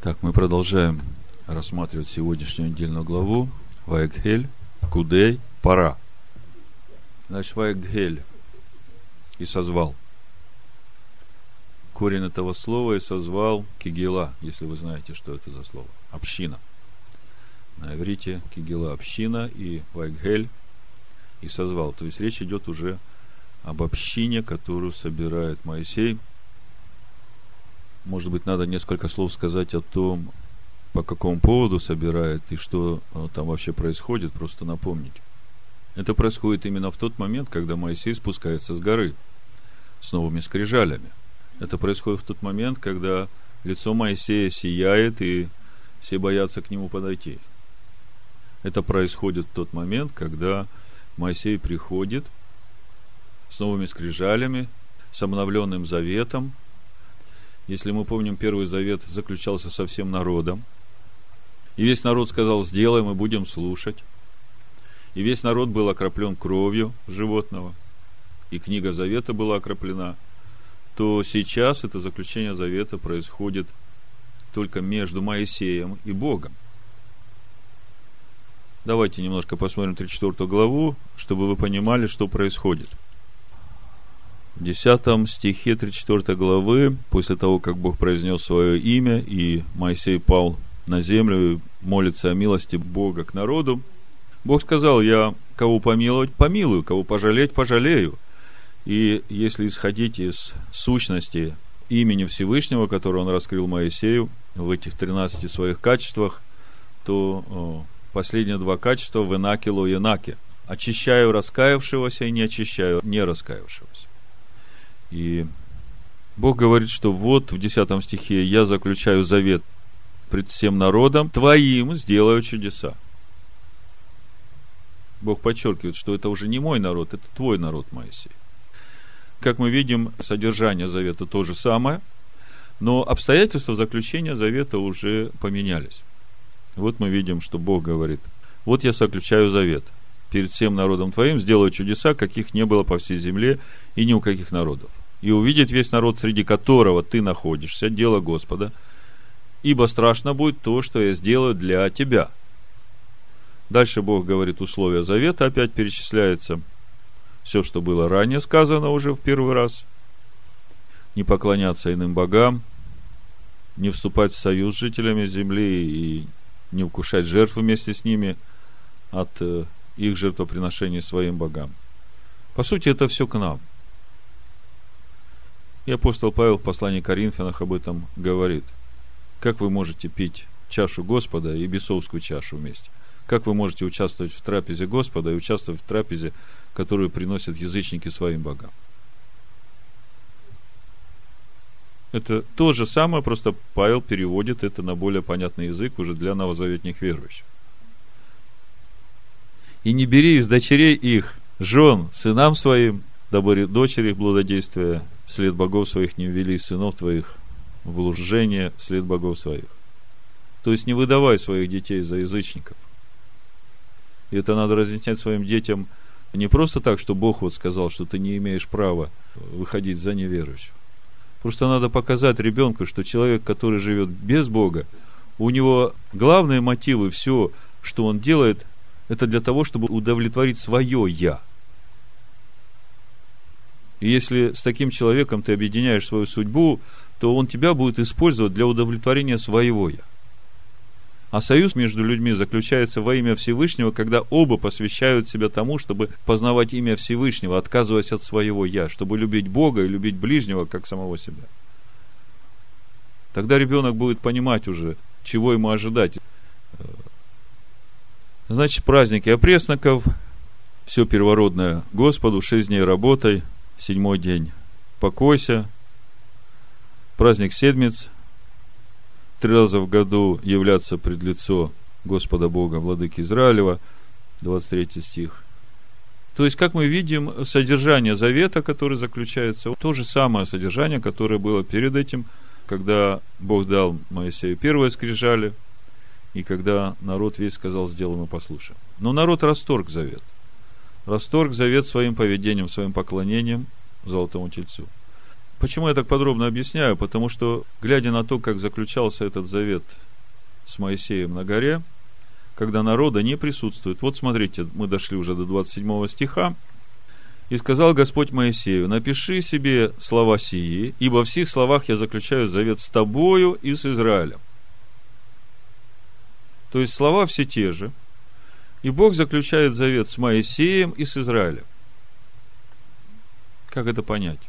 Так, мы продолжаем рассматривать сегодняшнюю недельную главу Ваегхель, Кудей, Пара. Значит, Ваегхель и созвал. Корень этого слова и созвал Кигела, если вы знаете, что это за слово. Община. На иврите Кигела община и Ваегхель и созвал. То есть речь идет уже об общине, которую собирает Моисей. Может быть, надо несколько слов сказать о том, по какому поводу собирает и что э, там вообще происходит, просто напомнить. Это происходит именно в тот момент, когда Моисей спускается с горы с новыми скрижалями. Это происходит в тот момент, когда лицо Моисея сияет, и все боятся к нему подойти. Это происходит в тот момент, когда Моисей приходит с новыми скрижалями, с обновленным заветом. Если мы помним, Первый Завет заключался со всем народом. И весь народ сказал, сделаем и будем слушать. И весь народ был окроплен кровью животного. И книга Завета была окроплена. То сейчас это заключение Завета происходит только между Моисеем и Богом. Давайте немножко посмотрим 34 главу, чтобы вы понимали, что происходит – 10 стихе 34 главы, после того, как Бог произнес свое имя, и Моисей пал на землю и молится о милости Бога к народу, Бог сказал, я кого помиловать, помилую, кого пожалеть, пожалею. И если исходить из сущности имени Всевышнего, которое он раскрыл Моисею в этих 13 своих качествах, то последние два качества в Инакилу и Инаке. Очищаю раскаявшегося и не очищаю не раскаявшегося. И Бог говорит, что вот в 10 стихе я заключаю завет пред всем народом, твоим сделаю чудеса. Бог подчеркивает, что это уже не мой народ, это твой народ, Моисей. Как мы видим, содержание завета то же самое, но обстоятельства заключения завета уже поменялись. Вот мы видим, что Бог говорит, вот я заключаю завет перед всем народом твоим, сделаю чудеса, каких не было по всей земле и ни у каких народов и увидит весь народ, среди которого ты находишься, дело Господа, ибо страшно будет то, что я сделаю для тебя. Дальше Бог говорит условия завета, опять перечисляется все, что было ранее сказано уже в первый раз. Не поклоняться иным богам, не вступать в союз с жителями земли и не вкушать жертв вместе с ними от э, их жертвоприношений своим богам. По сути, это все к нам – и апостол Павел в послании Коринфянах об этом говорит. Как вы можете пить чашу Господа и бесовскую чашу вместе? Как вы можете участвовать в трапезе Господа и участвовать в трапезе, которую приносят язычники своим богам? Это то же самое, просто Павел переводит это на более понятный язык уже для новозаветних верующих. И не бери из дочерей их жен сынам своим, дабы дочери их блудодействия след богов своих не ввели сынов твоих в лужение след богов своих. То есть не выдавай своих детей за язычников. И это надо разъяснять своим детям не просто так, что Бог вот сказал, что ты не имеешь права выходить за неверующих. Просто надо показать ребенку, что человек, который живет без Бога, у него главные мотивы, все, что он делает, это для того, чтобы удовлетворить свое «я». И если с таким человеком ты объединяешь свою судьбу, то он тебя будет использовать для удовлетворения своего «я». А союз между людьми заключается во имя Всевышнего, когда оба посвящают себя тому, чтобы познавать имя Всевышнего, отказываясь от своего «я», чтобы любить Бога и любить ближнего, как самого себя. Тогда ребенок будет понимать уже, чего ему ожидать. Значит, праздники опресноков, все первородное Господу, шесть дней работай – седьмой день. Покойся, праздник седмиц, три раза в году являться пред лицо Господа Бога, Владыки Израилева, 23 стих. То есть, как мы видим, содержание завета, который заключается, то же самое содержание, которое было перед этим, когда Бог дал Моисею первое скрижали, и когда народ весь сказал, сделаем и послушаем. Но народ расторг завет – расторг завет своим поведением, своим поклонением золотому тельцу. Почему я так подробно объясняю? Потому что, глядя на то, как заключался этот завет с Моисеем на горе, когда народа не присутствует. Вот смотрите, мы дошли уже до 27 стиха. «И сказал Господь Моисею, напиши себе слова сии, ибо в всех словах я заключаю завет с тобою и с Израилем». То есть слова все те же, и Бог заключает завет с Моисеем и с Израилем. Как это понять?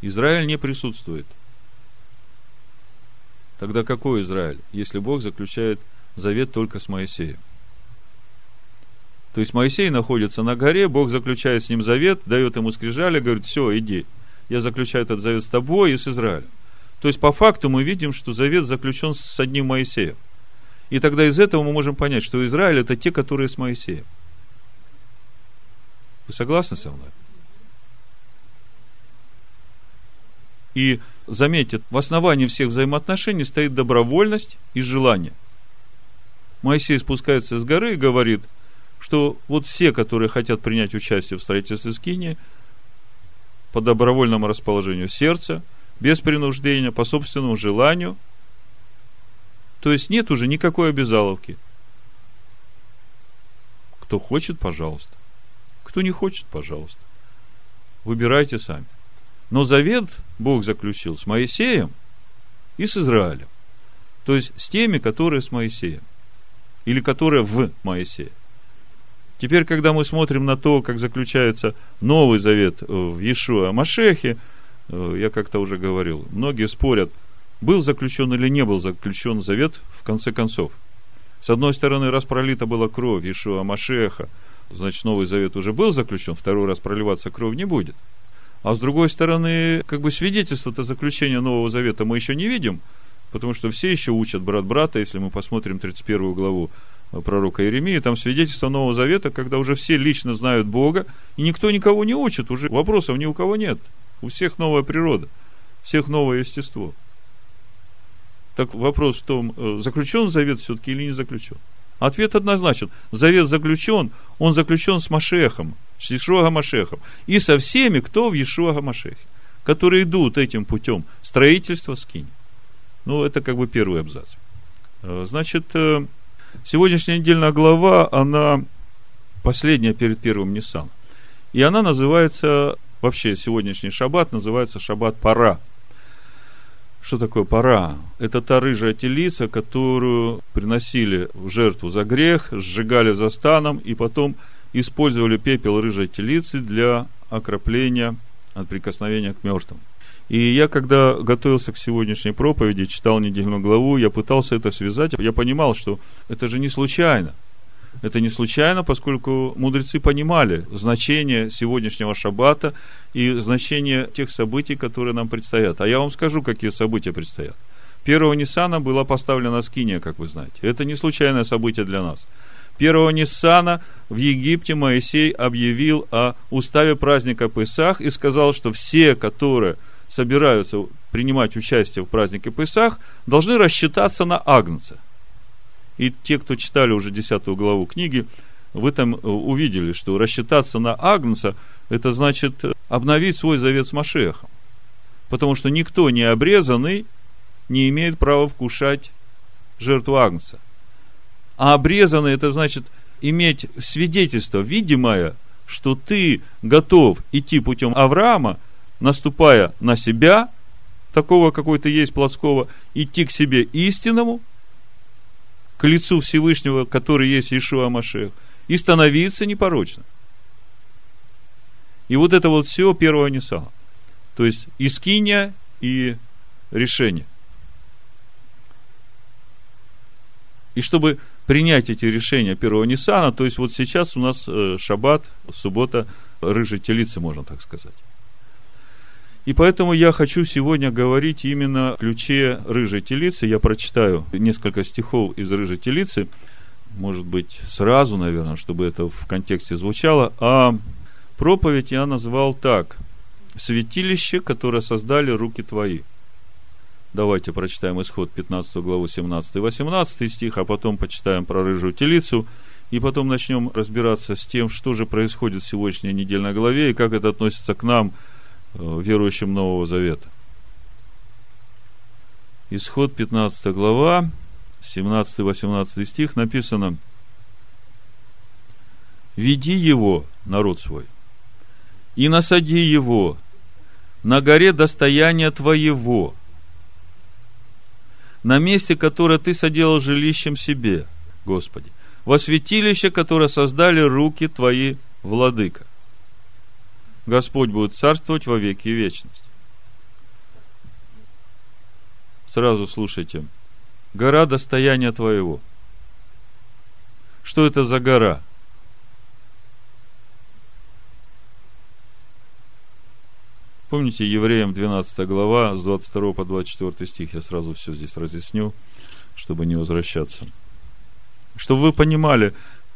Израиль не присутствует. Тогда какой Израиль, если Бог заключает завет только с Моисеем? То есть Моисей находится на горе, Бог заключает с ним завет, дает ему скрижали, говорит, все, иди, я заключаю этот завет с тобой и с Израилем. То есть по факту мы видим, что завет заключен с одним Моисеем. И тогда из этого мы можем понять, что Израиль это те, которые с Моисеем. Вы согласны со мной? И заметьте, в основании всех взаимоотношений стоит добровольность и желание. Моисей спускается с горы и говорит, что вот все, которые хотят принять участие в строительстве скини, по добровольному расположению сердца, без принуждения, по собственному желанию. То есть нет уже никакой обязаловки. Кто хочет, пожалуйста. Кто не хочет, пожалуйста. Выбирайте сами. Но завет Бог заключил с Моисеем и с Израилем. То есть с теми, которые с Моисеем. Или которые в Моисее. Теперь, когда мы смотрим на то, как заключается Новый Завет в Иешуа Машехе, э, я как-то уже говорил, многие спорят, был заключен или не был заключен завет в конце концов. С одной стороны, раз пролита была кровь Иешуа Машеха, значит, Новый Завет уже был заключен, второй раз проливаться кровь не будет – а с другой стороны, как бы свидетельство-то заключения Нового Завета мы еще не видим, потому что все еще учат брат брата, если мы посмотрим 31 главу э, пророка Иеремии, там свидетельство Нового Завета, когда уже все лично знают Бога, и никто никого не учит, уже вопросов ни у кого нет. У всех новая природа, всех новое естество. Так вопрос в том, э, заключен завет все-таки или не заключен? Ответ однозначен. Завет заключен, он заключен с Машехом, с Ишуа Машехом, и со всеми, кто в Ишуа Машехе, которые идут этим путем строительства скини. Ну, это как бы первый абзац. Э, значит, э, сегодняшняя недельная глава, она последняя перед первым Ниссаном. И она называется, вообще сегодняшний шаббат называется шаббат пара. Что такое пора? Это та рыжая телица, которую приносили в жертву за грех, сжигали за станом и потом использовали пепел рыжей телицы для окропления от прикосновения к мертвым. И я, когда готовился к сегодняшней проповеди, читал недельную главу, я пытался это связать. Я понимал, что это же не случайно. Это не случайно, поскольку мудрецы понимали значение сегодняшнего шаббата и значение тех событий, которые нам предстоят. А я вам скажу, какие события предстоят. Первого Ниссана была поставлена скиния, как вы знаете. Это не случайное событие для нас – первого Ниссана в Египте Моисей объявил о уставе праздника Песах и сказал, что все, которые собираются принимать участие в празднике Песах, должны рассчитаться на Агнца. И те, кто читали уже 10 главу книги, в этом э, увидели, что рассчитаться на Агнца, это значит обновить свой завет с Машехом. Потому что никто не обрезанный не имеет права вкушать жертву Агнца. А обрезанный это значит иметь свидетельство, видимое, что ты готов идти путем Авраама, наступая на себя, такого, какой ты есть плотского, идти к себе истинному, к лицу Всевышнего, который есть Ишуа Машех, и становиться непорочным. И вот это вот все первого Ниссана. То есть искиния и решение. И чтобы принять эти решения первого Ниссана, то есть вот сейчас у нас э, шаббат, суббота, рыжей телицы, можно так сказать. И поэтому я хочу сегодня говорить именно о ключе рыжей телицы. Я прочитаю несколько стихов из рыжей телицы, может быть, сразу, наверное, чтобы это в контексте звучало. А проповедь я назвал так. Святилище, которое создали руки твои – Давайте прочитаем исход 15 главу 17 и 18 стих, а потом почитаем про рыжую телицу, и потом начнем разбираться с тем, что же происходит в сегодняшней недельной главе, и как это относится к нам, верующим Нового Завета. Исход 15 глава, 17-18 стих написано «Веди его, народ свой, и насади его на горе достояния твоего, на месте, которое ты соделал жилищем себе, Господи, во святилище, которое создали руки твои, владыка. Господь будет царствовать во веки и вечность. Сразу слушайте. Гора достояния твоего. Что это за гора? Помните, Евреям 12 глава, с 22 по 24 стих, я сразу все здесь разъясню, чтобы не возвращаться. Чтобы вы понимали,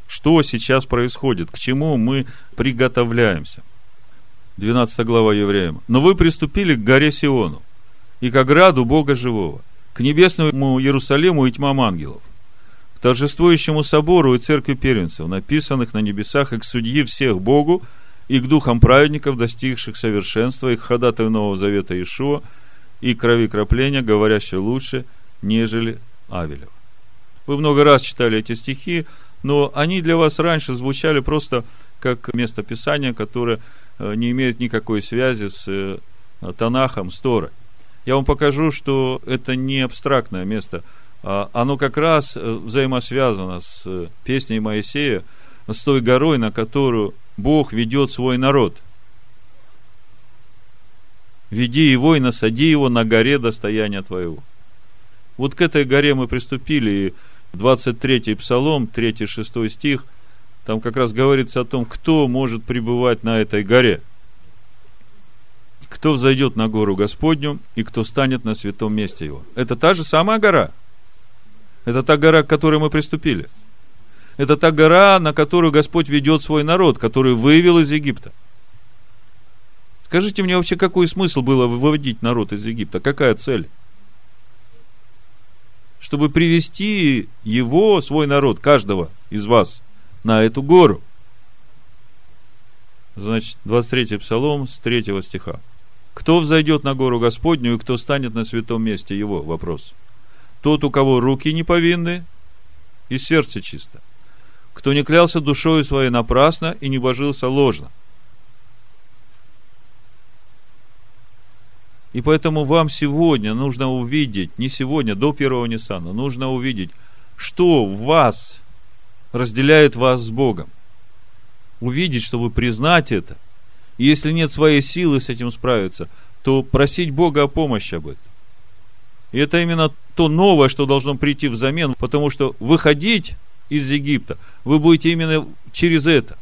что сейчас происходит, к чему мы приготовляемся. 12 глава Евреям. Но вы приступили к горе Сиону и к ограду Бога Живого, к небесному Иерусалиму и тьмам ангелов, к торжествующему собору и церкви первенцев, написанных на небесах, и к судьи всех Богу, и к духам праведников, достигших совершенства, и к ходатаю Нового Завета Ишуа, и крови кропления, говорящей лучше, нежели Авелев. Вы много раз читали эти стихи, но они для вас раньше звучали просто как место Писания, которое не имеет никакой связи с э, Танахом, с Торой. Я вам покажу, что это не абстрактное место, а оно как раз э, взаимосвязано с песней Моисея, с той горой, на которую Бог ведет свой народ. Веди его и насади его на горе достояния твоего. Вот к этой горе мы приступили, и 23-й псалом, 3-6 стих, там как раз говорится о том, кто может пребывать на этой горе. Кто взойдет на гору Господню и кто станет на святом месте его. Это та же самая гора. Это та гора, к которой мы приступили. Это та гора, на которую Господь ведет свой народ, который вывел из Египта. Скажите мне вообще, какой смысл было выводить народ из Египта? Какая цель? чтобы привести его, свой народ, каждого из вас, на эту гору. Значит, 23 псалом с 3 стиха. Кто взойдет на гору Господню и кто станет на святом месте его? Вопрос. Тот, у кого руки не повинны и сердце чисто. Кто не клялся душою своей напрасно и не божился ложно. И поэтому вам сегодня нужно увидеть, не сегодня, до первого Ниссана, нужно увидеть, что в вас разделяет вас с Богом. Увидеть, чтобы признать это. И если нет своей силы с этим справиться, то просить Бога о помощи об этом. И это именно то новое, что должно прийти взамен, потому что выходить из Египта вы будете именно через это.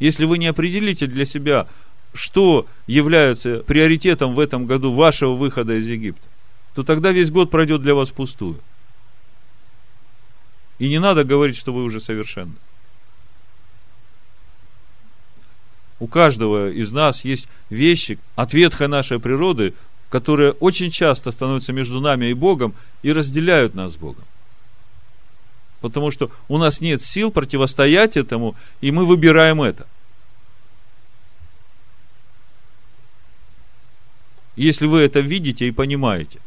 Если вы не определите для себя, что является приоритетом в этом году вашего выхода из Египта, то тогда весь год пройдет для вас пустую. И не надо говорить, что вы уже совершенны. У каждого из нас есть вещи от ветхой нашей природы, которые очень часто становятся между нами и Богом и разделяют нас с Богом. Потому что у нас нет сил противостоять этому, и мы выбираем это – Если вы это видите и понимаете,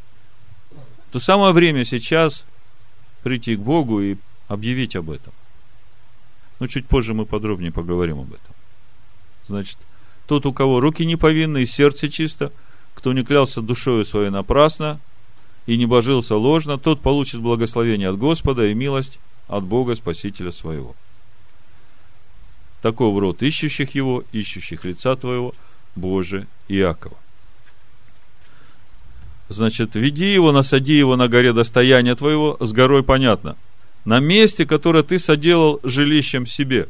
то самое время сейчас прийти к Богу и объявить об этом. Но чуть позже мы подробнее поговорим об этом. Значит, тот, у кого руки не повинны и сердце чисто, кто не клялся душою своей напрасно и не божился ложно, тот получит благословение от Господа и милость от Бога Спасителя своего. Таков род ищущих его, ищущих лица твоего, Боже Иакова. Значит, веди его, насади его на горе достояния твоего, с горой понятно. На месте, которое ты соделал жилищем себе.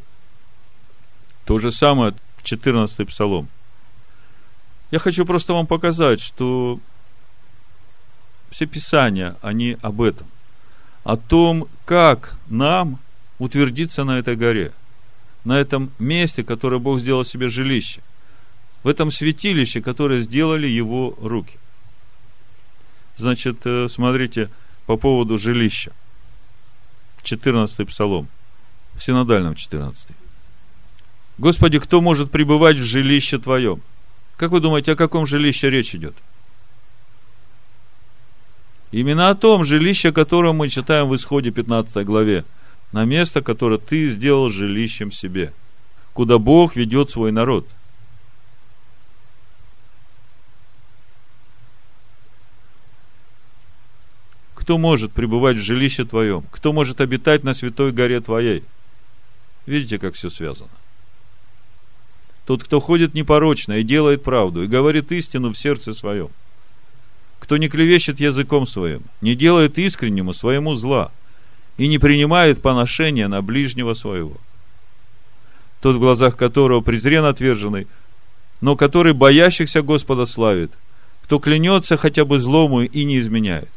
То же самое в 14 псалом. Я хочу просто вам показать, что все писания, они об этом. О том, как нам утвердиться на этой горе. На этом месте, которое Бог сделал себе жилище. В этом святилище, которое сделали его руки. Значит, э, смотрите, по поводу жилища. 14 псалом. В синодальном 14. Господи, кто может пребывать в жилище Твоем? Как вы думаете, о каком жилище речь идет? Именно о том жилище, о котором мы читаем в исходе 15 главе. На место, которое ты сделал жилищем себе. Куда Бог ведет свой народ. Кто может пребывать в жилище твоем? Кто может обитать на святой горе твоей? Видите, как все связано. Тот, кто ходит непорочно и делает правду, и говорит истину в сердце своем – кто не клевещет языком своим, не делает искреннему своему зла и не принимает поношения на ближнего своего. Тот, в глазах которого презрен отверженный, но который боящихся Господа славит, кто клянется хотя бы злому и не изменяет,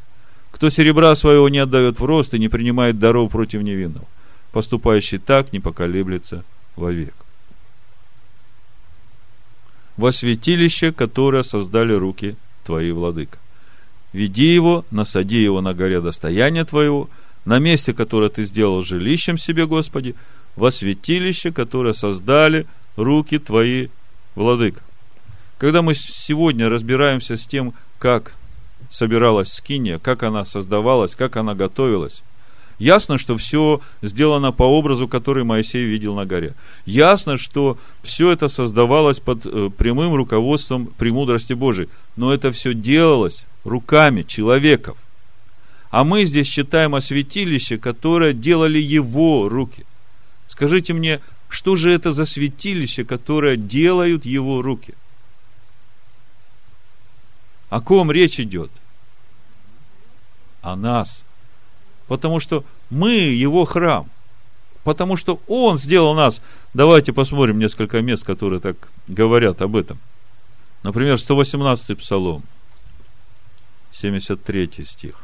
кто серебра своего не отдает в рост и не принимает даров против невинного, поступающий так не поколеблется вовек. Во святилище, которое создали руки твои, владыка веди его, насади его на горе достояния твоего, на месте, которое ты сделал жилищем себе, Господи, во святилище, которое создали руки твои, владыка. Когда мы сегодня разбираемся с тем, как собиралась скиния, как она создавалась, как она готовилась, Ясно, что все сделано по образу, который Моисей видел на горе. Ясно, что все это создавалось под э, прямым руководством премудрости Божией. Но это все делалось руками человеков. А мы здесь читаем о святилище, которое делали его руки. Скажите мне, что же это за святилище, которое делают его руки? О ком речь идет? О нас. Потому что мы его храм. Потому что он сделал нас. Давайте посмотрим несколько мест, которые так говорят об этом. Например, 118 псалом. 73 стих.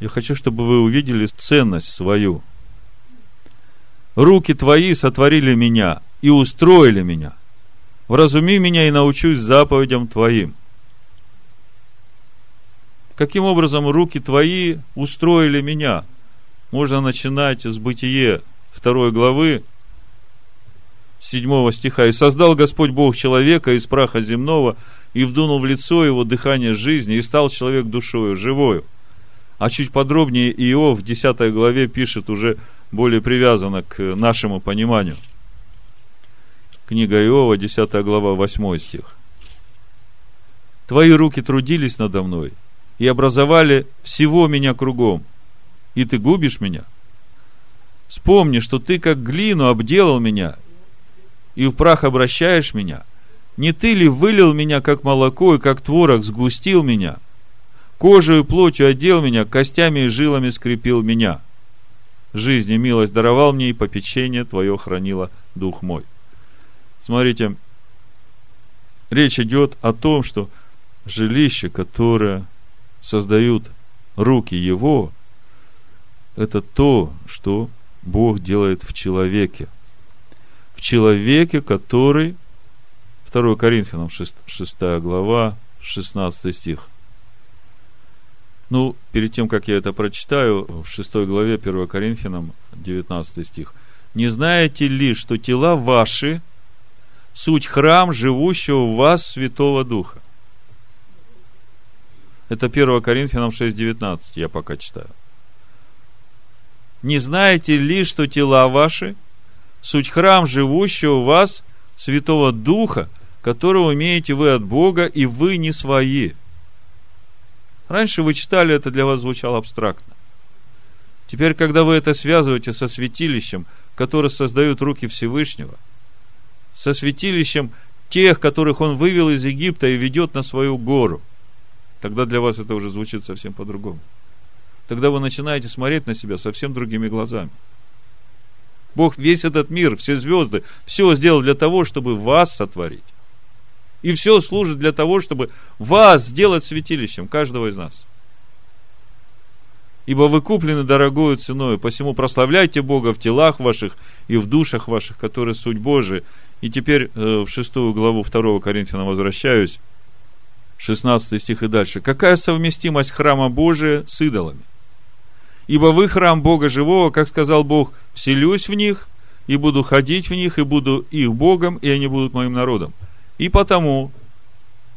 Я хочу, чтобы вы увидели ценность свою. Руки твои сотворили меня и устроили меня. Вразуми меня и научусь заповедям твоим. Каким образом руки твои устроили меня? Можно начинать с бытие второй главы, седьмого стиха. «И создал Господь Бог человека из праха земного, и вдунул в лицо его дыхание жизни, и стал человек душою, живою. А чуть подробнее Иов в 10 главе пишет уже более привязано к нашему пониманию. Книга Иова, 10 глава, 8 стих. Твои руки трудились надо мной и образовали всего меня кругом, и ты губишь меня. Вспомни, что ты как глину обделал меня, и в прах обращаешь меня – не ты ли вылил меня, как молоко, и как творог сгустил меня? Кожей и плотью одел меня, костями и жилами скрепил меня. Жизнь и милость даровал мне, и попечение твое хранило дух мой. Смотрите, речь идет о том, что жилище, которое создают руки его, это то, что Бог делает в человеке. В человеке, который 2 Коринфянам 6, 6 глава, 16 стих. Ну, перед тем, как я это прочитаю, в 6 главе 1 Коринфянам 19 стих. «Не знаете ли, что тела ваши – суть храм живущего в вас Святого Духа?» Это 1 Коринфянам 6.19, я пока читаю. «Не знаете ли, что тела ваши – суть храм живущего в вас Святого Духа, которого имеете вы от Бога, и вы не свои. Раньше вы читали, это для вас звучало абстрактно. Теперь, когда вы это связываете со святилищем, которое создают руки Всевышнего, со святилищем тех, которых он вывел из Египта и ведет на свою гору, тогда для вас это уже звучит совсем по-другому. Тогда вы начинаете смотреть на себя совсем другими глазами. Бог весь этот мир, все звезды, все сделал для того, чтобы вас сотворить. И все служит для того, чтобы вас сделать святилищем, каждого из нас. Ибо вы куплены дорогою ценой, посему прославляйте Бога в телах ваших и в душах ваших, которые суть Божия. И теперь э, в шестую главу 2 Коринфянам возвращаюсь, 16 стих и дальше. Какая совместимость храма Божия с идолами? Ибо вы храм Бога живого, как сказал Бог, вселюсь в них, и буду ходить в них, и буду их Богом, и они будут моим народом. И потому,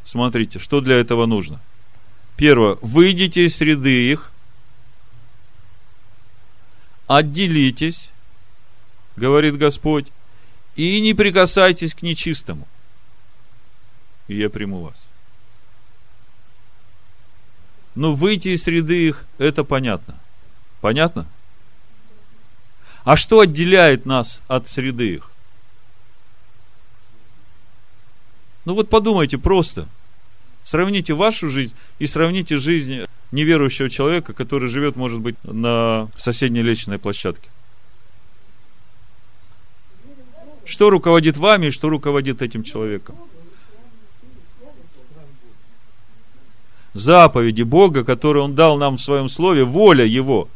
смотрите, что для этого нужно. Первое, выйдите из среды их, отделитесь, говорит Господь, и не прикасайтесь к нечистому, и я приму вас. Но выйти из среды их, это понятно. Понятно? А что отделяет нас от среды их? Ну вот подумайте просто. Сравните вашу жизнь и сравните жизнь неверующего человека, который живет, может быть, на соседней лестничной площадке. Что руководит вами и что руководит этим человеком? Заповеди Бога, которые Он дал нам в Своем Слове, воля Его.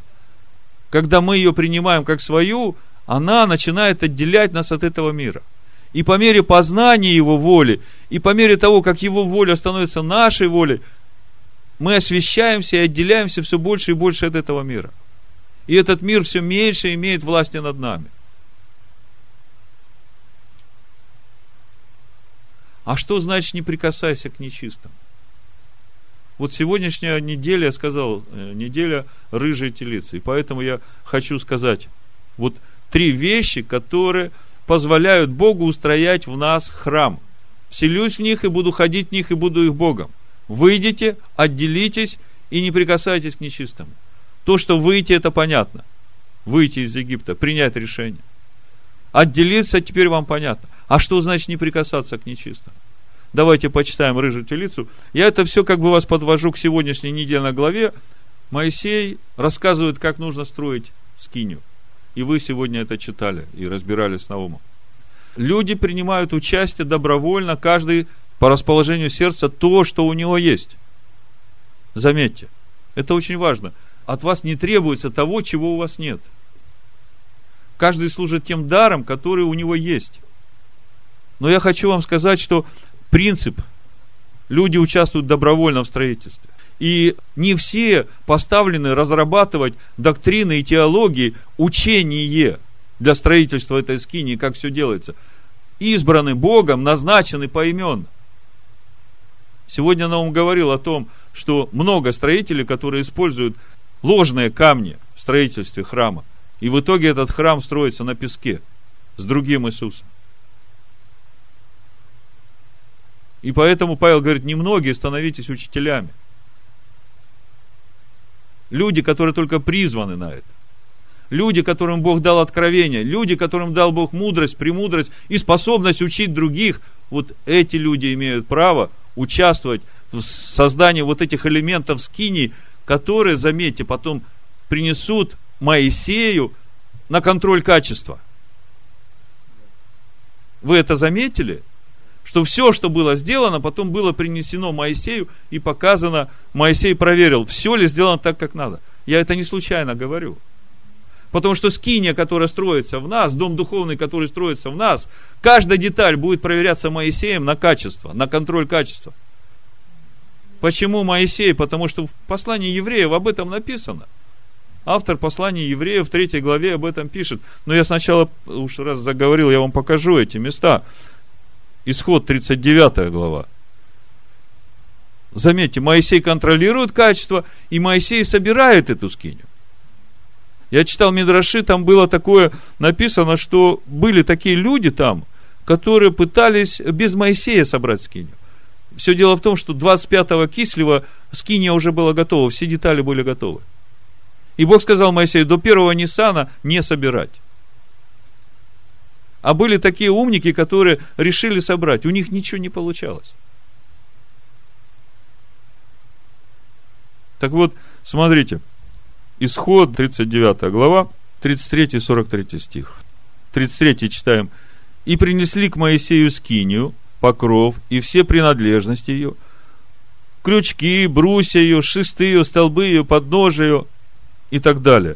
Когда мы ее принимаем как свою, она начинает отделять нас от этого мира – и по мере познания Его воли, и по мере того, как Его воля становится нашей волей, мы освещаемся и отделяемся все больше и больше от этого мира. И этот мир все меньше имеет власти над нами. А что значит не прикасайся к нечистым? Вот сегодняшняя неделя, я сказал, э, неделя рыжей телицы. И поэтому я хочу сказать вот три вещи, которые позволяют Богу устроять в нас храм. Вселюсь в них и буду ходить в них и буду их Богом. Выйдите, отделитесь и не прикасайтесь к нечистому. То, что выйти, это понятно. Выйти из Египта, принять решение. Отделиться теперь вам понятно. А что значит не прикасаться к нечистому? Давайте почитаем рыжую телицу. Я это все как бы вас подвожу к сегодняшней недельной главе. Моисей рассказывает, как нужно строить скинию. И вы сегодня это читали и разбирали с Наумом. Люди принимают участие добровольно, каждый по расположению сердца то, что у него есть. Заметьте, это очень важно. От вас не требуется того, чего у вас нет. Каждый служит тем даром, который у него есть. Но я хочу вам сказать, что принцип, люди участвуют добровольно в строительстве. И не все поставлены разрабатывать доктрины и теологии, учение для строительства этой скинии, как все делается. Избраны Богом, назначены поименно. Сегодня Наум говорил о том, что много строителей, которые используют ложные камни в строительстве храма. И в итоге этот храм строится на песке с другим Иисусом. И поэтому Павел говорит, немногие становитесь учителями – Люди, которые только призваны на это. Люди, которым Бог дал откровение. Люди, которым дал Бог мудрость, премудрость и способность учить других. Вот эти люди имеют право участвовать в создании вот этих элементов скини, которые, заметьте, потом принесут Моисею на контроль качества. Вы это заметили? Что все, что было сделано, потом было принесено Моисею и показано, Моисей проверил, все ли сделано так, как надо. Я это не случайно говорю. Потому что скиния, которая строится в нас, дом духовный, который строится в нас, каждая деталь будет проверяться Моисеем на качество, на контроль качества. Почему Моисей? Потому что в послании евреев об этом написано. Автор послания евреев в третьей главе об этом пишет. Но я сначала, уж раз заговорил, я вам покажу эти места. Исход 39 глава. Заметьте, Моисей контролирует качество, и Моисей собирает эту скиню. Я читал Мидраши, там было такое написано, что были такие люди там, которые пытались без Моисея собрать скиню. Все дело в том, что 25-го кислива скиния уже была готова, все детали были готовы. И Бог сказал Моисею, до первого Ниссана не собирать. А были такие умники, которые решили собрать. У них ничего не получалось. Так вот, смотрите. Исход, 39 глава, 33-43 стих. 33 читаем. «И принесли к Моисею скинию, покров и все принадлежности ее, крючки, брусья ее, шесты ее, столбы ее, подножия ее и так далее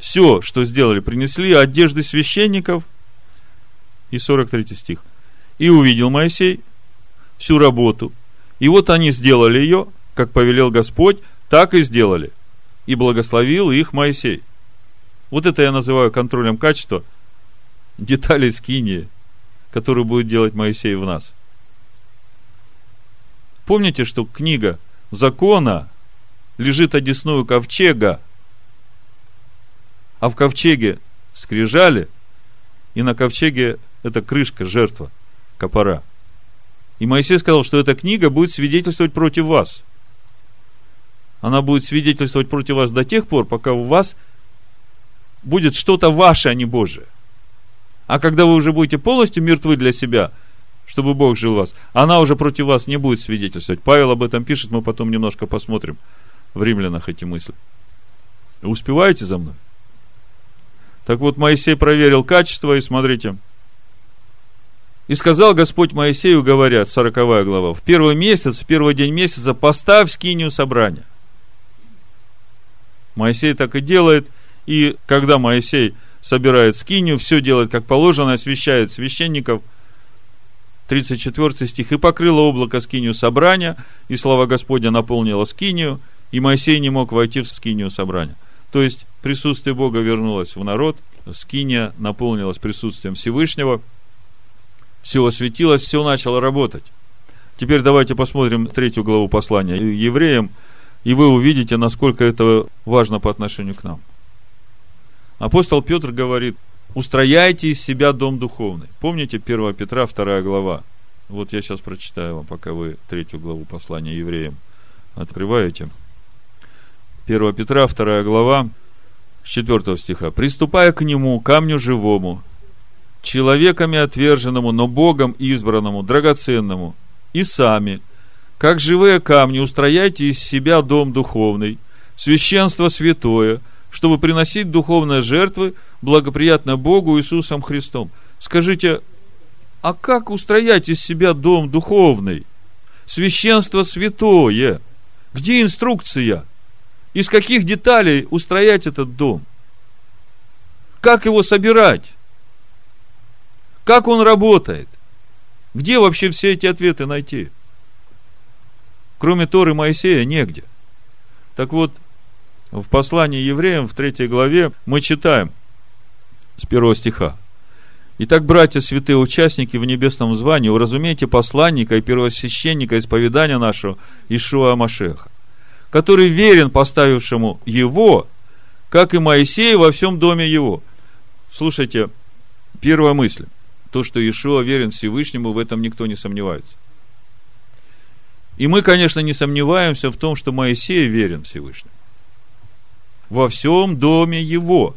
все, что сделали, принесли одежды священников. И 43 стих. И увидел Моисей всю работу. И вот они сделали ее, как повелел Господь, так и сделали. И благословил их Моисей. Вот это я называю контролем качества деталей скинии. которую будет делать Моисей в нас. Помните, что книга закона лежит одесную ковчега, а в ковчеге скрижали, и на ковчеге это крышка, жертва, копора. И Моисей сказал, что эта книга будет свидетельствовать против вас. Она будет свидетельствовать против вас до тех пор, пока у вас будет что-то ваше, а не Божие. А когда вы уже будете полностью мертвы для себя, чтобы Бог жил в вас, она уже против вас не будет свидетельствовать. Павел об этом пишет, мы потом немножко посмотрим в римлянах эти мысли. Успеваете за мной? Так вот, Моисей проверил качество, и смотрите. И сказал Господь Моисею, говорят, 40 глава, в первый месяц, в первый день месяца поставь скинию собрания. Моисей так и делает, и когда Моисей собирает скинию, все делает как положено, освящает священников, 34 стих, и покрыло облако скинию собрания, и слава Господня наполнила скинию, и Моисей не мог войти в скинию собрания. То есть, присутствие Бога вернулось в народ, скиния наполнилась присутствием Всевышнего, все осветилось, все начало работать. Теперь давайте посмотрим третью главу послания евреям, и вы увидите, насколько это важно по отношению к нам. Апостол Петр говорит, устрояйте из себя дом духовный. Помните 1 Петра, 2 глава? Вот я сейчас прочитаю вам, пока вы третью главу послания евреям открываете. 1 Петра, 2 глава, с 4 стиха. «Приступая к нему, камню живому, человеками отверженному, но Богом избранному, драгоценному, и сами, как живые камни, устрояйте из себя дом духовный, священство святое, чтобы приносить духовные жертвы, благоприятно Богу Иисусом Христом». Скажите, а как устроять из себя дом духовный? Священство святое. Где инструкция? Из каких деталей устроять этот дом? Как его собирать? Как он работает? Где вообще все эти ответы найти? Кроме Торы Моисея негде. Так вот, в послании евреям в третьей главе мы читаем с первого стиха. Итак, братья, святые участники в небесном звании, уразумейте посланника и первосвященника исповедания нашего Ишуа Машеха который верен поставившему его, как и Моисей во всем доме его. Слушайте, первая мысль. То, что Иешуа верен Всевышнему, в этом никто не сомневается. И мы, конечно, не сомневаемся в том, что Моисей верен Всевышнему. Во всем доме его.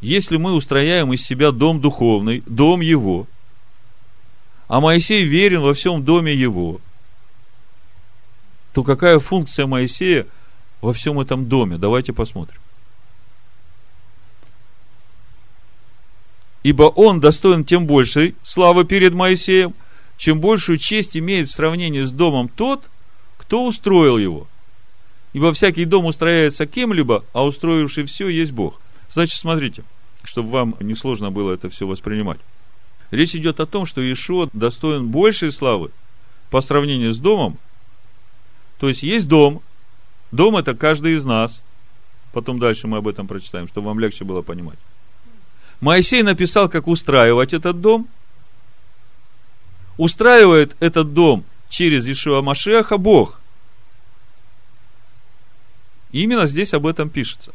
Если мы устрояем из себя дом духовный, дом его, а Моисей верен во всем доме его, то какая функция Моисея во всем этом доме? Давайте посмотрим. Ибо он достоин тем большей славы перед Моисеем, чем большую честь имеет в сравнении с домом тот, кто устроил его. Ибо всякий дом устрояется кем-либо, а устроивший все есть Бог. Значит, смотрите, чтобы вам не сложно было это все воспринимать. Речь идет о том, что Иешуа достоин большей славы по сравнению с домом, то есть есть дом. Дом это каждый из нас. Потом дальше мы об этом прочитаем, чтобы вам легче было понимать. Моисей написал, как устраивать этот дом. Устраивает этот дом через Ишуа Машеха Бог. И именно здесь об этом пишется.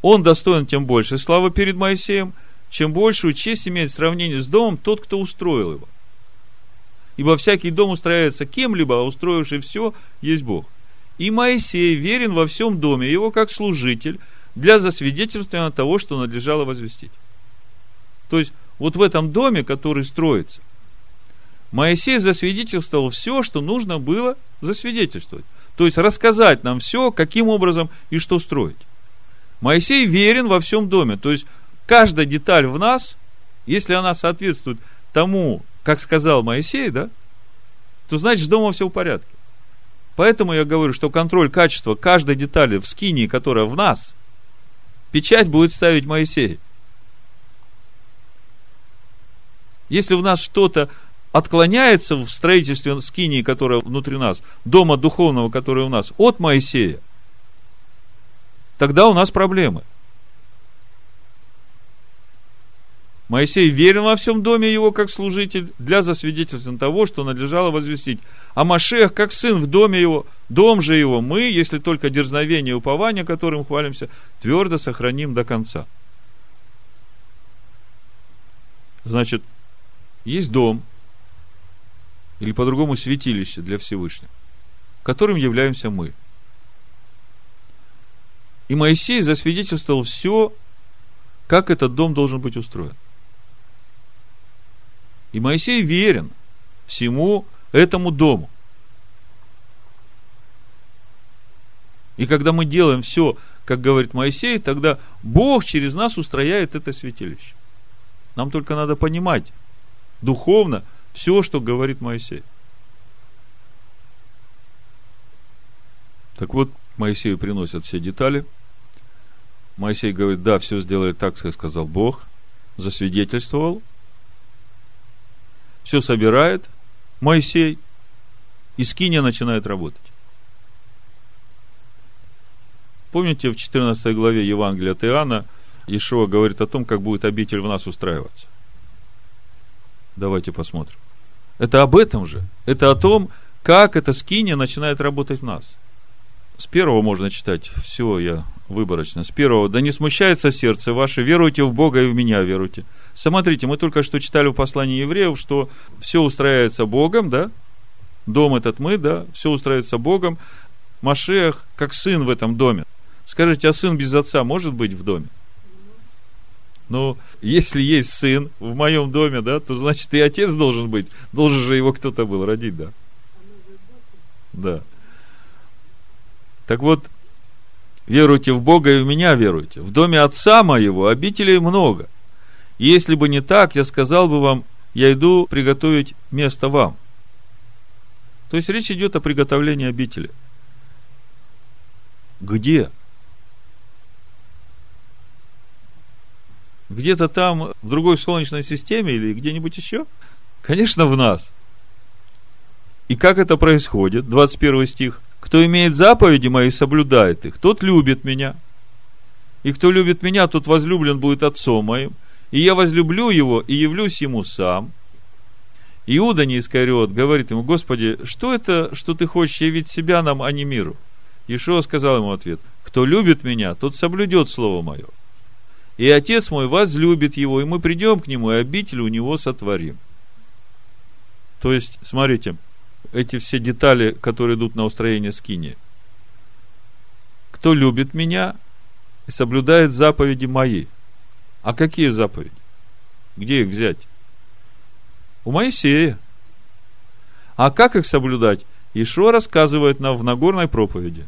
Он достоин тем больше славы перед Моисеем, чем большую честь имеет в сравнении с домом тот, кто устроил его. Ибо всякий дом устраивается кем-либо, а устроивший все есть Бог. И Моисей верен во всем доме, его как служитель, для засвидетельствования того, что надлежало возвестить. То есть, вот в этом доме, который строится, Моисей засвидетельствовал все, что нужно было засвидетельствовать. То есть, рассказать нам все, каким образом и что строить. Моисей верен во всем доме. То есть, каждая деталь в нас, если она соответствует тому, как сказал Моисей, да, то значит, с домом все в порядке. Поэтому я говорю, что контроль качества каждой детали в скинии, которая в нас, печать будет ставить Моисей. Если в нас что-то отклоняется в строительстве скинии, которая внутри нас, дома духовного, который у нас, от Моисея, тогда у нас проблемы – Моисей верен во всем доме его, как служитель, для засвидетельствования того, что надлежало возвестить. А Машех, как сын в доме его, дом же его, мы, если только дерзновение и упование, которым хвалимся, твердо сохраним до конца. Значит, есть дом, или по-другому святилище для Всевышнего, которым являемся мы. И Моисей засвидетельствовал все, как этот дом должен быть устроен. И Моисей верен всему этому дому. И когда мы делаем все, как говорит Моисей, тогда Бог через нас устрояет это святилище. Нам только надо понимать духовно все, что говорит Моисей. Так вот, Моисею приносят все детали. Моисей говорит, да, все сделает так, как сказал Бог. Засвидетельствовал – все собирает Моисей, и скиния начинает работать. Помните, в 14 главе Евангелия от Иоанна Ишуа говорит о том, как будет обитель в нас устраиваться. Давайте посмотрим. Это об этом же. Это о том, как эта скиния начинает работать в нас. С первого можно читать. Все, я выборочно. С первого. Да не смущается сердце ваше. Веруйте в Бога и в меня веруйте. Смотрите, мы только что читали в послании евреев, что все устраивается Богом, да? Дом этот мы, да? Все устраивается Богом. Машех, как сын в этом доме. Скажите, а сын без отца может быть в доме? Ну, если есть сын в моем доме, да, то значит и отец должен быть. Должен же его кто-то был родить, да. Да. Так вот, веруйте в Бога и в меня веруйте. В доме отца моего обителей много – если бы не так, я сказал бы вам, я иду приготовить место вам. То есть речь идет о приготовлении обители. Где? Где-то там, в другой солнечной системе или где-нибудь еще? Конечно, в нас. И как это происходит? 21 стих. Кто имеет заповеди мои, соблюдает их, тот любит меня. И кто любит меня, тот возлюблен будет отцом моим – и я возлюблю его и явлюсь ему сам. Иуда не Искариот говорит ему, Господи, что это, что ты хочешь явить себя нам, а не миру? Ишуа сказал ему ответ, кто любит меня, тот соблюдет слово мое. И отец мой возлюбит его, и мы придем к нему, и обитель у него сотворим. То есть, смотрите, эти все детали, которые идут на устроение скини. Кто любит меня и соблюдает заповеди мои – а какие заповеди? Где их взять? У Моисея. А как их соблюдать? Ишо рассказывает нам в Нагорной проповеди.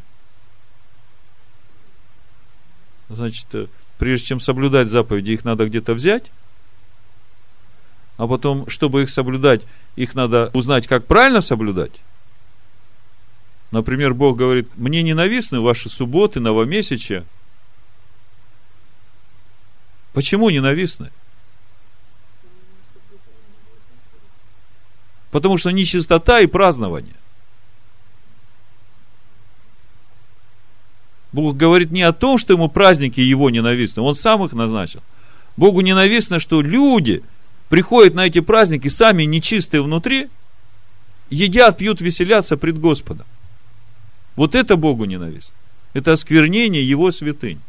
Значит, э, прежде чем соблюдать заповеди, их надо где-то взять. А потом, чтобы их соблюдать, их надо узнать, как правильно соблюдать. Например, Бог говорит, мне ненавистны ваши субботы, новомесячия – Почему ненавистны? Потому что нечистота и празднование. Бог говорит не о том, что ему праздники его ненавистны, он сам их назначил. Богу ненавистно, что люди приходят на эти праздники сами нечистые внутри, едят, пьют, веселятся пред Господом. Вот это Богу ненавистно. Это осквернение его святынь.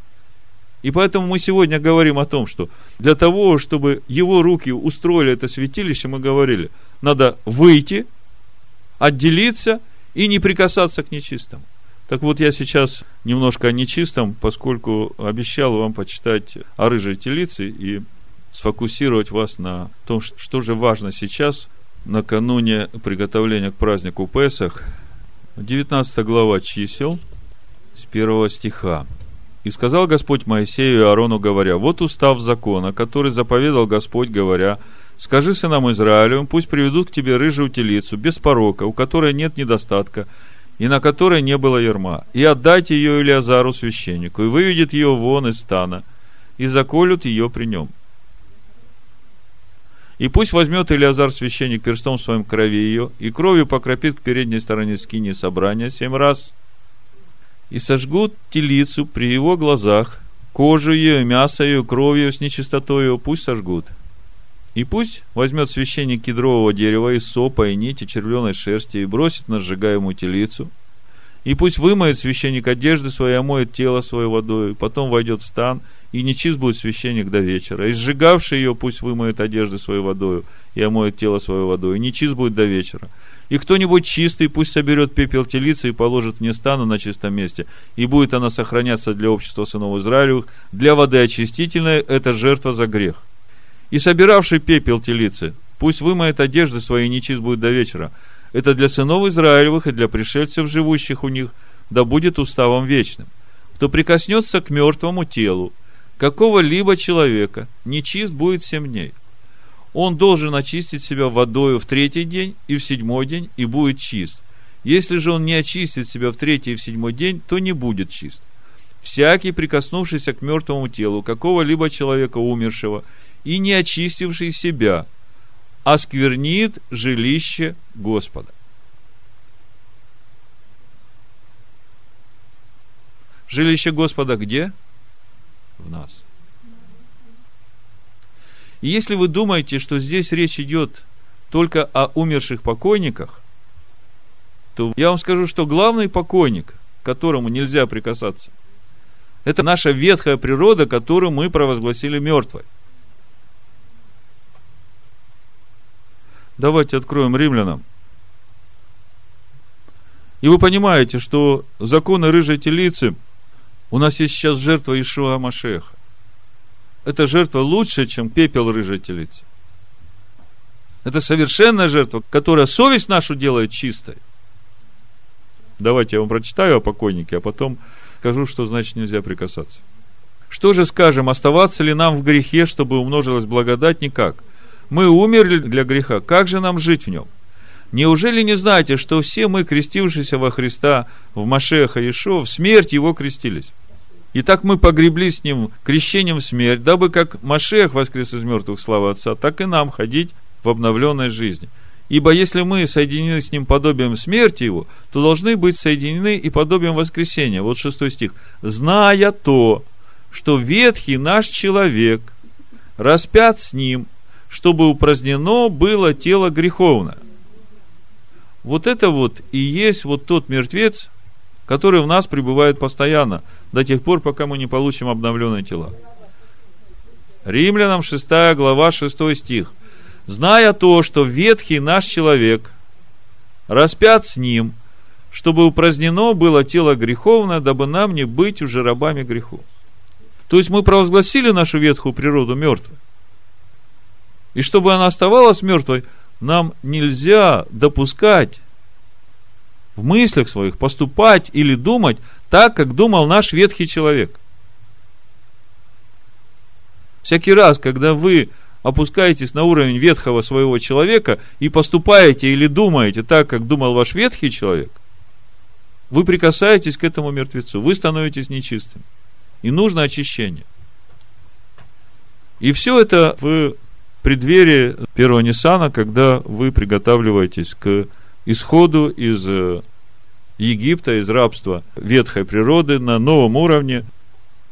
И поэтому мы сегодня говорим о том, что для того, чтобы его руки устроили это святилище, мы говорили, надо выйти, отделиться и не прикасаться к нечистому. Так вот, я сейчас немножко о нечистом, поскольку обещал вам почитать о рыжей телице и сфокусировать вас на том, что же важно сейчас, накануне приготовления к празднику Песах. 19 глава чисел, с первого стиха. И сказал Господь Моисею и Аарону, говоря, вот устав закона, который заповедал Господь, говоря, скажи сынам Израилю, пусть приведут к тебе рыжую телицу, без порока, у которой нет недостатка, и на которой не было ерма, и отдайте ее Илиазару священнику, и выведет ее вон из стана, и заколют ее при нем. И пусть возьмет Илиазар священник перстом своим крови ее, и кровью покропит к передней стороне скини собрания семь раз – и сожгут телицу при его глазах, кожу ее, мясо ее, кровью с нечистотою пусть сожгут. И пусть возьмет священник кедрового дерева и сопа, и нити червленой шерсти, и бросит на сжигаемую телицу. И пусть вымоет священник одежды своей, омоет тело свое водой, потом войдет в стан, и нечист будет священник до вечера. И сжигавший ее пусть вымоет одежды своей водою, и омоет тело свое водой, и нечист будет до вечера. И кто-нибудь чистый пусть соберет пепел телицы и положит вне стана на чистом месте, и будет она сохраняться для общества сынов Израилевых, для воды очистительной, это жертва за грех. И собиравший пепел телицы, пусть вымоет одежды свои, нечист будет до вечера. Это для сынов Израилевых и для пришельцев, живущих у них, да будет уставом вечным. Кто прикоснется к мертвому телу, какого-либо человека, нечист будет семь дней он должен очистить себя водою в третий день и в седьмой день, и будет чист. Если же он не очистит себя в третий и в седьмой день, то не будет чист. Всякий, прикоснувшийся к мертвому телу какого-либо человека умершего и не очистивший себя, осквернит жилище Господа. Жилище Господа где? В нас. И если вы думаете, что здесь речь идет только о умерших покойниках, то я вам скажу, что главный покойник, к которому нельзя прикасаться, это наша ветхая природа, которую мы провозгласили мертвой. Давайте откроем римлянам. И вы понимаете, что законы рыжей телицы, у нас есть сейчас жертва Ишуа Машеха эта жертва лучше, чем пепел рыжей телицы. Это совершенная жертва, которая совесть нашу делает чистой. Давайте я вам прочитаю о покойнике, а потом скажу, что значит нельзя прикасаться. Что же скажем, оставаться ли нам в грехе, чтобы умножилась благодать? Никак. Мы умерли для греха, как же нам жить в нем? Неужели не знаете, что все мы, крестившиеся во Христа, в Машеха Ишо, в смерть Его крестились? И так мы погребли с ним крещением в смерть, дабы как Машех воскрес из мертвых, слава Отца, так и нам ходить в обновленной жизни. Ибо если мы соединены с ним подобием смерти его, то должны быть соединены и подобием воскресения. Вот шестой стих. Зная то, что ветхий наш человек распят с ним, чтобы упразднено было тело греховное. Вот это вот и есть вот тот мертвец, который в нас пребывает постоянно, до тех пор, пока мы не получим обновленные тела. Римлянам 6 глава 6 стих. Зная то, что ветхий наш человек распят с ним, чтобы упразднено было тело греховное, дабы нам не быть уже рабами греху. То есть мы провозгласили нашу ветхую природу мертвой. И чтобы она оставалась мертвой, нам нельзя допускать в мыслях своих поступать или думать так, как думал наш ветхий человек. Всякий раз, когда вы опускаетесь на уровень ветхого своего человека и поступаете или думаете так, как думал ваш ветхий человек, вы прикасаетесь к этому мертвецу, вы становитесь нечистым. И нужно очищение. И все это в преддверии первого Ниссана, когда вы приготавливаетесь к исходу из э, Египта, из рабства ветхой природы на новом уровне.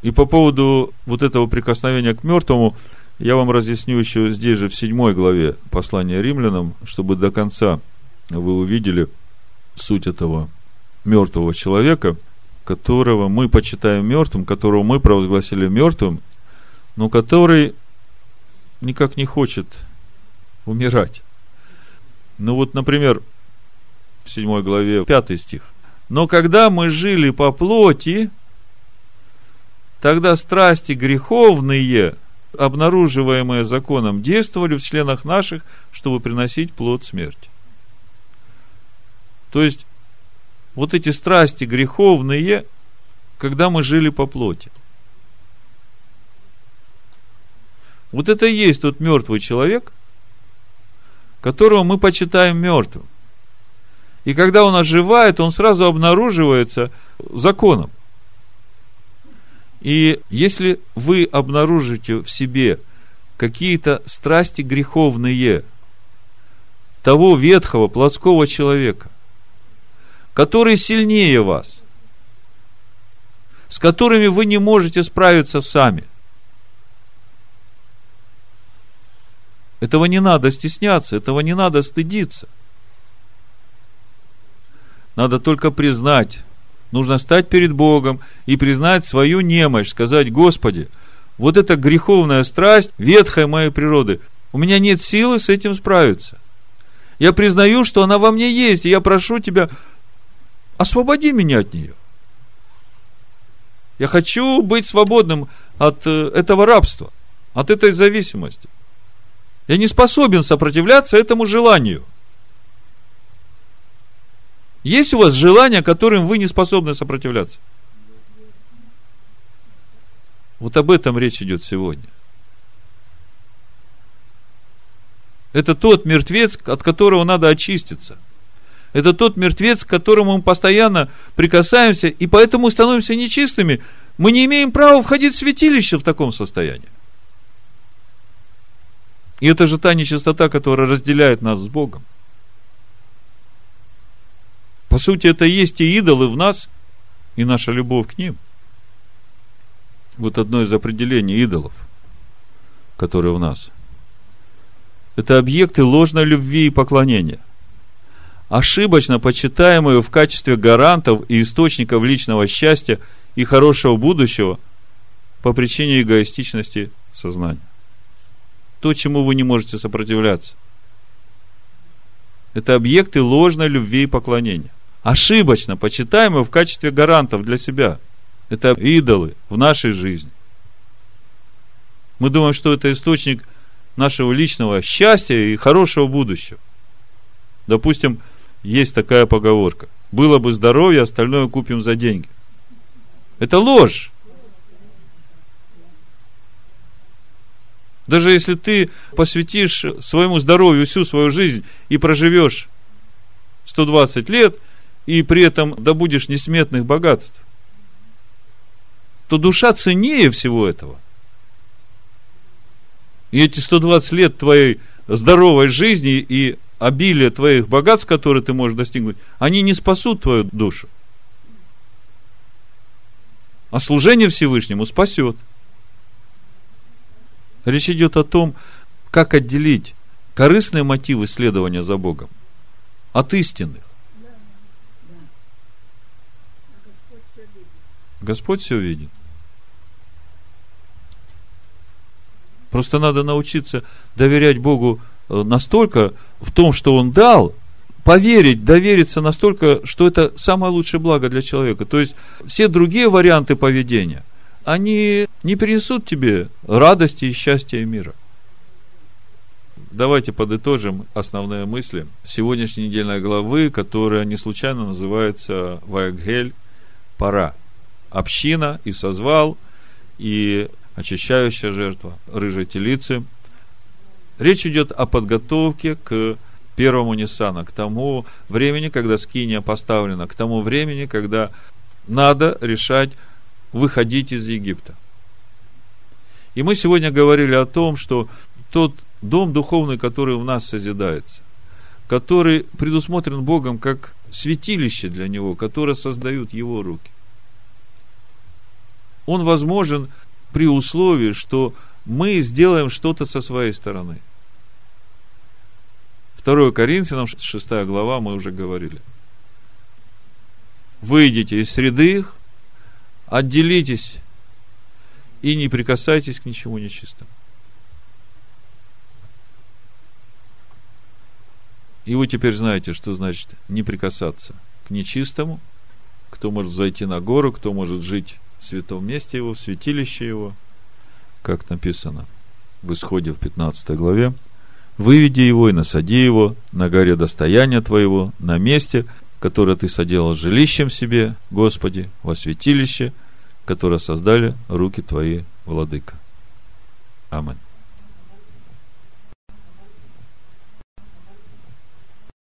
И по поводу вот этого прикосновения к мертвому, я вам разъясню еще здесь же, в седьмой главе послания римлянам, чтобы до конца вы увидели суть этого мертвого человека, которого мы почитаем мертвым, которого мы провозгласили мертвым, но который никак не хочет умирать. Ну вот, например, в 7 главе 5 стих. Но когда мы жили по плоти, тогда страсти греховные, обнаруживаемые законом, действовали в членах наших, чтобы приносить плод смерти. То есть, вот эти страсти греховные, когда мы жили по плоти. Вот это и есть тот мертвый человек, которого мы почитаем мертвым. И когда он оживает, он сразу обнаруживается законом. И если вы обнаружите в себе какие-то страсти греховные того ветхого плотского человека, который сильнее вас, с которыми вы не можете справиться сами, Этого не надо стесняться, этого не надо стыдиться. Надо только признать. Нужно стать перед Богом и признать свою немощь, сказать, Господи, вот эта греховная страсть, ветхая моей природы, у меня нет силы с этим справиться. Я признаю, что она во мне есть, и я прошу Тебя, освободи меня от нее. Я хочу быть свободным от э, этого рабства, от этой зависимости. Я не способен сопротивляться этому желанию. Есть у вас желания, которым вы не способны сопротивляться? Вот об этом речь идет сегодня. Это тот мертвец, от которого надо очиститься. Это тот мертвец, к которому мы постоянно прикасаемся, и поэтому становимся нечистыми. Мы не имеем права входить в святилище в таком состоянии. И это же та нечистота, которая разделяет нас с Богом. По сути, это есть и идолы в нас, и наша любовь к ним. Вот одно из определений идолов, которые в нас. Это объекты ложной любви и поклонения. Ошибочно почитаемые в качестве гарантов и источников личного счастья и хорошего будущего по причине эгоистичности сознания то, чему вы не можете сопротивляться. Это объекты ложной любви и поклонения. Ошибочно почитаемые в качестве гарантов для себя. Это идолы в нашей жизни. Мы думаем, что это источник нашего личного счастья и хорошего будущего. Допустим, есть такая поговорка. Было бы здоровье, остальное купим за деньги. Это ложь. Даже если ты посвятишь своему здоровью всю свою жизнь и проживешь 120 лет, и при этом добудешь несметных богатств, то душа ценнее всего этого. И эти 120 лет твоей здоровой жизни и обилие твоих богатств, которые ты можешь достигнуть, они не спасут твою душу. А служение Всевышнему спасет – Речь идет о том, как отделить корыстные мотивы следования за Богом от истинных. Господь все видит. Просто надо научиться доверять Богу э, настолько в том, что Он дал, поверить, довериться настолько, что это самое лучшее благо для человека. То есть все другие варианты поведения, они не принесут тебе радости и счастья и мира. Давайте подытожим основные мысли сегодняшней недельной главы, которая не случайно называется Вайгель Пора. Община и созвал, и очищающая жертва рыжей телицы. Речь идет о подготовке к первому Ниссана, к тому времени, когда скиния поставлена, к тому времени, когда надо решать выходить из Египта. И мы сегодня говорили о том, что тот дом духовный, который в нас созидается, который предусмотрен Богом как святилище для Него, которое создают Его руки, он возможен при условии, что мы сделаем что-то со своей стороны. 2 Коринфянам, 6 глава, мы уже говорили. Выйдите из среды их, отделитесь и не прикасайтесь к ничему нечистому. И вы теперь знаете, что значит не прикасаться к нечистому, кто может зайти на гору, кто может жить святом месте его, в святилище его, как написано в Исходе в 15 главе. Выведи его и насади его на горе достояния твоего, на месте, которое ты соделал жилищем себе, Господи, во святилище, которое создали руки твои, Владыка. Аминь.